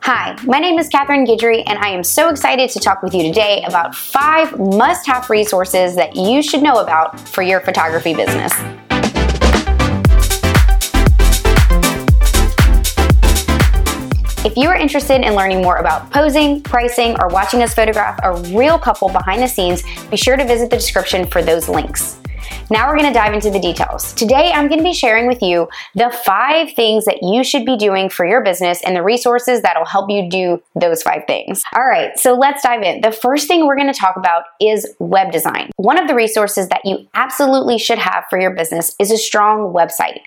Hi, my name is Katherine Guidry, and I am so excited to talk with you today about five must have resources that you should know about for your photography business. If you are interested in learning more about posing, pricing, or watching us photograph a real couple behind the scenes, be sure to visit the description for those links. Now we're going to dive into the details. Today, I'm going to be sharing with you the five things that you should be doing for your business and the resources that'll help you do those five things. All right, so let's dive in. The first thing we're going to talk about is web design. One of the resources that you absolutely should have for your business is a strong website.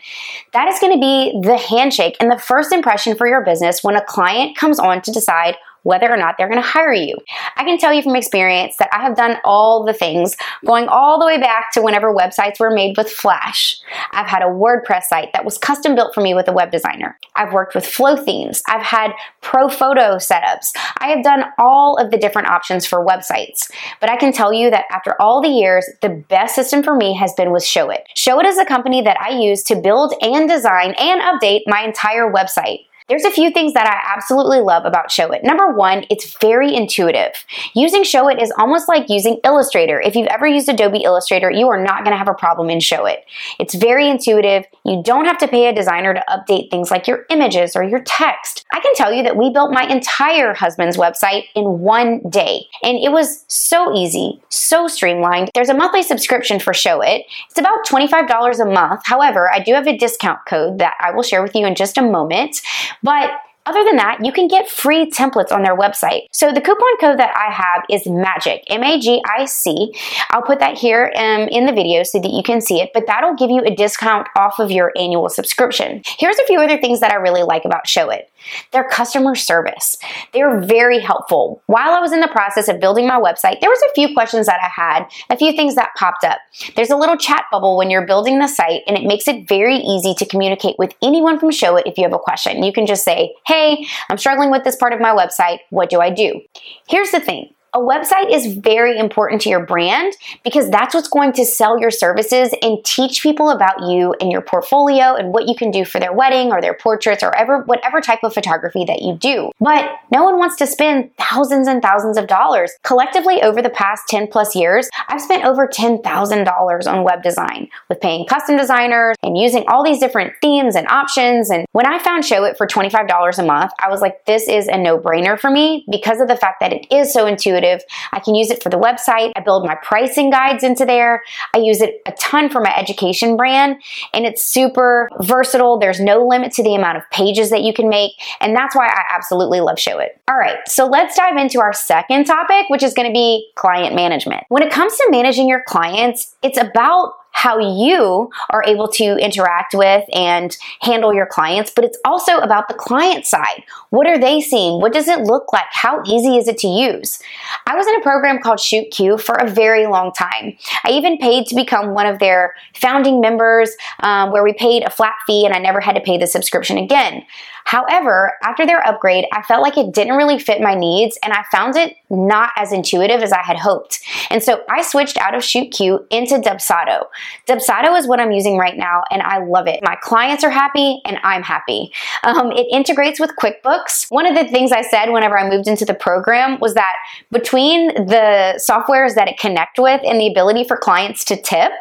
That is going to be the handshake and the first impression for your business when a client comes on to decide whether or not they're going to hire you. I can tell you from experience that I have done all the things going all the way back to whenever websites were made with Flash. I've had a WordPress site that was custom built for me with a web designer. I've worked with Flothemes. I've had ProPhoto setups. I have done all of the different options for websites. But I can tell you that after all the years, the best system for me has been with Showit. Showit is a company that I use to build and design and update my entire website. There's a few things that I absolutely love about Showit. Number one, it's very intuitive. Using Showit is almost like using Illustrator. If you've ever used Adobe Illustrator, you are not going to have a problem in Showit. It's very intuitive. You don't have to pay a designer to update things like your images or your text. I can tell you that we built my entire husband's website in one day, and it was so easy, so streamlined. There's a monthly subscription for Showit. It's about $25 a month. However, I do have a discount code that I will share with you in just a moment. But other than that, you can get free templates on their website. So the coupon code that I have is MAGIC, M-A-G-I-C. I'll put that here um, in the video so that you can see it, but that'll give you a discount off of your annual subscription. Here's a few other things that I really like about Showit. Their customer service. They're very helpful. While I was in the process of building my website, there was a few questions that I had, a few things that popped up. There's a little chat bubble when you're building the site, and it makes it very easy to communicate with anyone from Showit if you have a question. You can just say, hey, hey, I'm struggling with this part of my website. What do I do? Here's the thing a website is very important to your brand because that's what's going to sell your services and teach people about you and your portfolio and what you can do for their wedding or their portraits or ever, whatever type of photography that you do. But no one wants to spend thousands and thousands of dollars. Collectively, over the past 10 plus years, I've spent over $10,000 on web design with paying custom designers and using all these different themes and options. And when I found Showit for $25 a month, I was like, this is a no brainer for me because of the fact that it is so intuitive intuitive. I can use it for the website. I build my pricing guides into there. I use it a ton for my education brand and it's super versatile. There's no limit to the amount of pages that you can make. And that's why I absolutely love Showit. All right, so let's dive into our second topic, which is going to be client management. When it comes to managing your clients, it's about how you are able to interact with and handle your clients, but it's also about the client side. What are they seeing? What does it look like? How easy is it to use? I was in a program called ShootQ for a very long time. I even paid to become one of their founding members, um, where we paid a flat fee and I never had to pay the subscription again. However, after their upgrade, I felt like it didn't really fit my needs and I found it not as intuitive as I had hoped. And so I switched out of Shoot into Dubsado. Dubsado is what I'm using right now and I love it. My clients are happy and I'm happy. Um, it integrates with QuickBooks. One of the things I said whenever I moved into the program was that between the softwares that it connect with and the ability for clients to tip,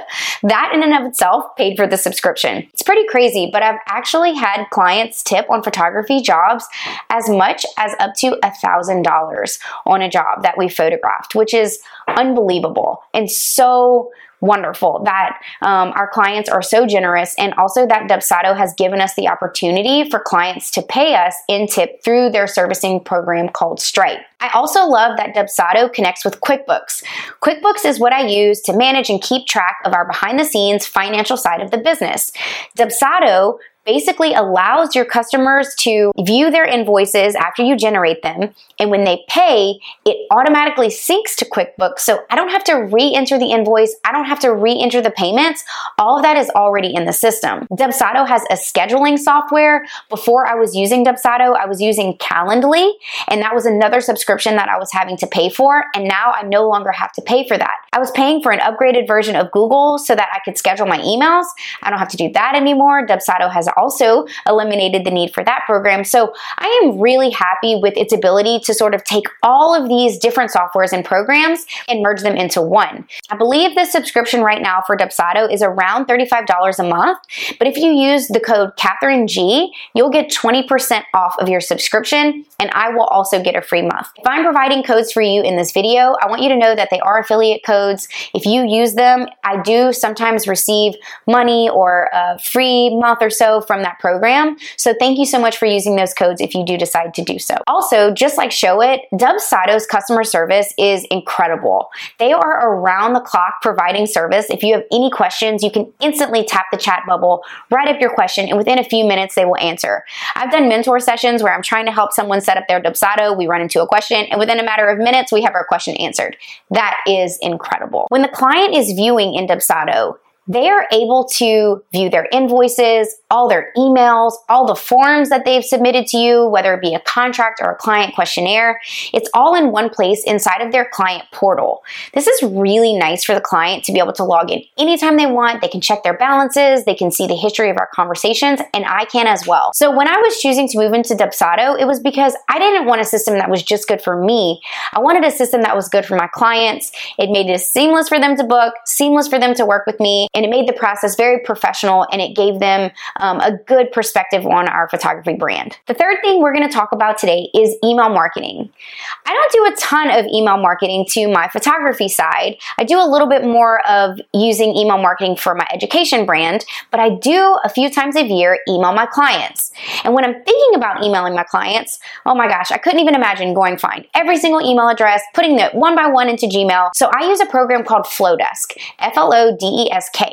that in and of itself paid for the subscription. It's pretty crazy, but I've actually had clients tip on photography jobs as much as up to a thousand dollars on a job that we photographed, which is unbelievable and so wonderful that um, our clients are so generous and also that Dubsado has given us the opportunity for clients to pay us in tip through their servicing program called Stripe. I also love that Dubsado connects with QuickBooks. QuickBooks is what I use to manage and keep track of our behind the scenes financial side of the business. Dubsado basically allows your customers to view their invoices after you generate them. And when they pay, it automatically syncs to QuickBooks. So I don't have to re enter the invoice, I don't have to re enter the payments. All of that is already in the system. Dubsado has a scheduling software. Before I was using Dubsado, I was using Calendly, and that was another subscription that I was having to pay for. And now I no longer have to pay for that. I was paying for an upgraded version of Google so that I could schedule my emails. I don't have to do that anymore. Dubsado has also eliminated the need for that program. So I am really happy with its ability to sort of take all of these different softwares and programs and merge them into one. I believe the subscription right now for Dubsado is around $35 a month, but if you use the code Catherine G, you'll get 20% off of your subscription and I will also get a free month. If I'm providing codes for you in this video, I want you to know that they are affiliate codes. If you use them, I do sometimes receive money or a free month or so from that program. So thank you so much for using those codes if you do decide to do so. Also, just like Show Showit, Dubsado's customer service is incredible. They are around the clock providing service. If you have any questions, you can instantly tap the chat bubble, write up your question, and within a few minutes they will answer. I've done mentor sessions where I'm trying to help someone set up their Dubsado. We run into a question, and within a matter of minutes, we have our question answered. That is incredible. When the client is viewing in Dubsado, they are able to view their invoices, all their emails, all the forms that they've submitted to you, whether it be a contract or a client questionnaire. It's all in one place inside of their client portal. This is really nice for the client to be able to log in anytime they want. They can check their balances, they can see the history of our conversations, and I can as well. So when I was choosing to move into Dubsado, it was because I didn't want a system that was just good for me. I wanted a system that was good for my clients. It made it seamless for them to book, seamless for them to work with me, and it made the process very professional and it gave them um, a good perspective on our photography brand. The third thing we're going to talk about today is email marketing. I don't do a ton of email marketing to my photography side. I do a little bit more of using email marketing for my education brand, but I do a few times a year email my clients. And when I'm thinking about emailing my clients, oh my gosh, I couldn't even imagine going find every single email address, putting it one by one into Gmail. So I use a program called Flodesk, F L O D E S K.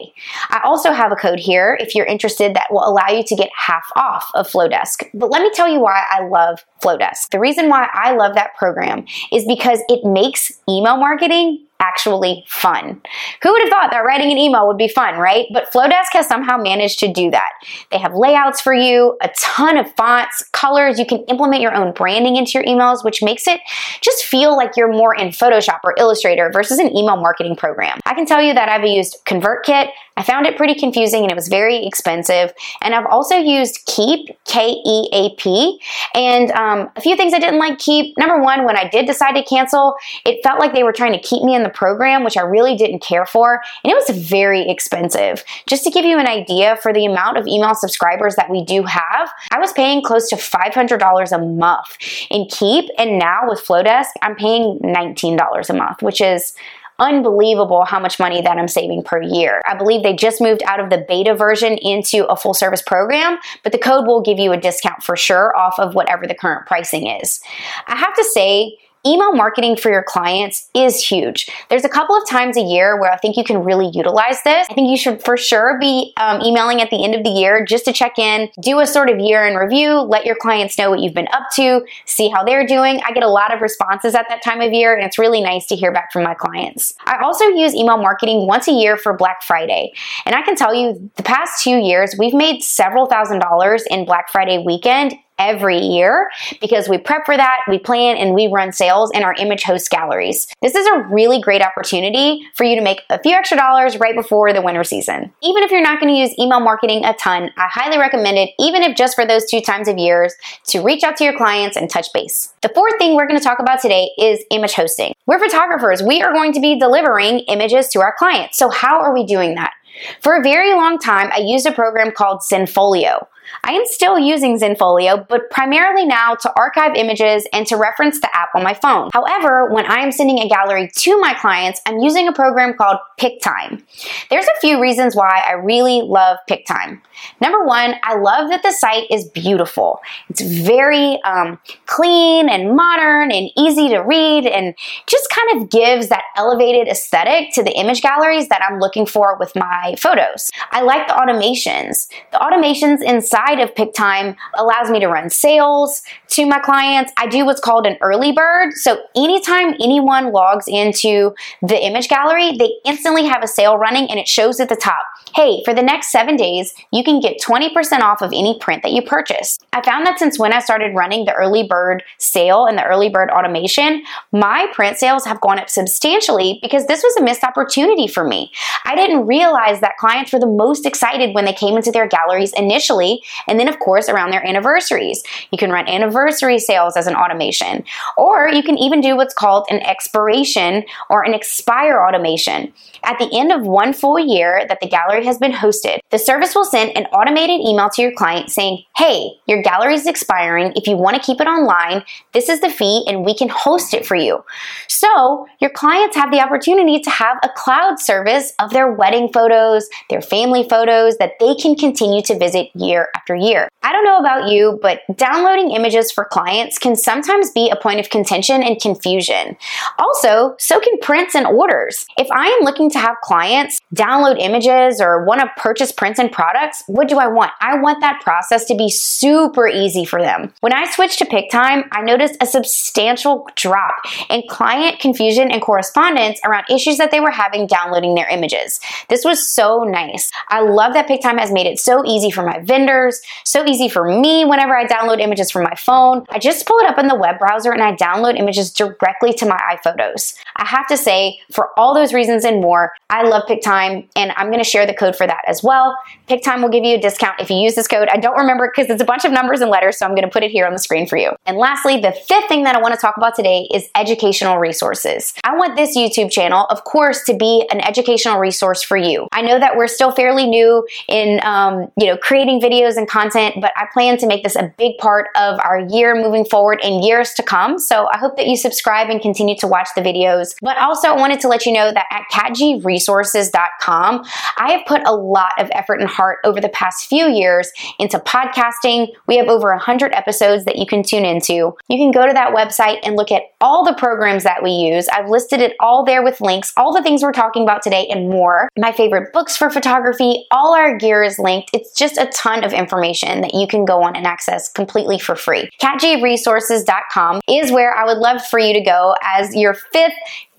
I also have a code here if you're interested that will allow you to get half off of Flodesk. But let me tell you why I love Flodesk. The reason why I love that program is because it makes email marketing actually fun. Who would have thought that writing an email would be fun, right? But Flodesk has somehow managed to do that. They have layouts for you, a ton of fonts, colors. You can implement your own branding into your emails, which makes it just feel like you're more in Photoshop or Illustrator versus an email marketing program. I can tell you that I've used ConvertKit. I found it pretty confusing and it was very expensive. And I've also used Keap, K E A P. And um, a few things I didn't like Keap. Number one, when I did decide to cancel, it felt like they were trying to keep me in the program, which I really didn't care for, and it was very expensive. Just to give you an idea, for the amount of email subscribers that we do have, I was paying close to $500 a month in Keap, and now with Flodesk, I'm paying $19 a month, which is unbelievable how much money that I'm saving per year. I believe they just moved out of the beta version into a full service program, but the code will give you a discount for sure off of whatever the current pricing is. I have to say, email marketing for your clients is huge. There's a couple of times a year where I think you can really utilize this. I think you should for sure be um, emailing at the end of the year just to check in, do a sort of year in review, let your clients know what you've been up to, see how they're doing. I get a lot of responses at that time of year, and it's really nice to hear back from my clients. I also use email marketing once a year for Black Friday, and I can tell you the past two years, we've made several thousand dollars in Black Friday weekend every year because we prep for that, we plan, and we run sales in our image host galleries. This is a really great opportunity for you to make a few extra dollars right before the winter season. Even if you're not going to use email marketing a ton, I highly recommend it, even if just for those two times of years, to reach out to your clients and touch base. The fourth thing we're going to talk about today is image hosting. We're photographers. We are going to be delivering images to our clients. So how are we doing that? For a very long time, I used a program called Zenfolio. I am still using Zenfolio, but primarily now to archive images and to reference the app on my phone. However, when I am sending a gallery to my clients, I'm using a program called Pic-Time. There's a few reasons why I really love Pic-Time. Number one, I love that the site is beautiful. It's very um, clean and modern and easy to read and just kind of gives that elevated aesthetic to the image galleries that I'm looking for with my photos. I like the automations. The automations inside of Pic-Time allows me to run sales to my clients. I do what's called an early bird. So anytime anyone logs into the image gallery, they instantly have a sale running and it shows at the top, hey, for the next seven days, you can get 20% off of any print that you purchase. I found that since when I started running the early bird sale and the early bird automation, my print sales have gone up substantially because this was a missed opportunity for me. I didn't realize that clients were the most excited when they came into their galleries initially and then, of course, around their anniversaries. You can run anniversary sales as an automation, or you can even do what's called an expiration or an expire automation. At the end of one full year that the gallery has been hosted, the service will send an automated email to your client saying, Hey, your gallery is expiring. If you want to keep it online, this is the fee and we can host it for you. So your clients have the opportunity to have a cloud service of their wedding photos, their family photos that they can continue to visit year after year. I don't know about you, but downloading images for clients can sometimes be a point of contention and confusion. Also, so can prints and orders. If I am looking to have clients download images or want to purchase prints and products, what do I want? I want that process to be super easy for them. When I switched to Pic-Time, I noticed a substantial drop in client confusion and correspondence around issues that they were having downloading their images. This was so nice. I love that Pic-Time has made it so easy for my vendors, so easy for me whenever I download images from my phone. I just pull it up in the web browser and I download images directly to my iPhotos. I have to say, for all those reasons and more, I love Pic-Time and I'm going to share the code for that as well. Pic-Time will give you a discount if you use this code. I don't remember because it's a bunch of numbers and letters, so I'm going to put it here on the screen for you. And lastly, the fifth thing that I want to talk about today is educational resources. I want this YouTube channel, of course, to be an educational resource for you. I know that we're still fairly new in, um, you know, creating videos and content, but I plan to make this a big part of our year moving forward and years to come. So I hope that you subscribe and continue to watch the videos. But also, I wanted to let you know that at catgresources.com, I have put a lot of effort and heart over the past few years into podcasting. We have over 100 episodes that you can tune into. You can go to that website and look at all the programs that we use. I've listed it all there with links, all the things we're talking about today, and more. My favorite books for photography, all our gear is linked. It's just a ton of information that you can go on and access completely for free. CatGresources.com is where I would love for you to go as your fifth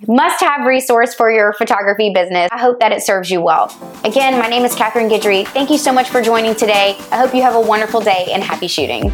must have resource for your photography business. I hope that it serves you well. Again, my name is Catherine Guidry. Thank you so much for joining today. I hope you have a wonderful day and happy shooting.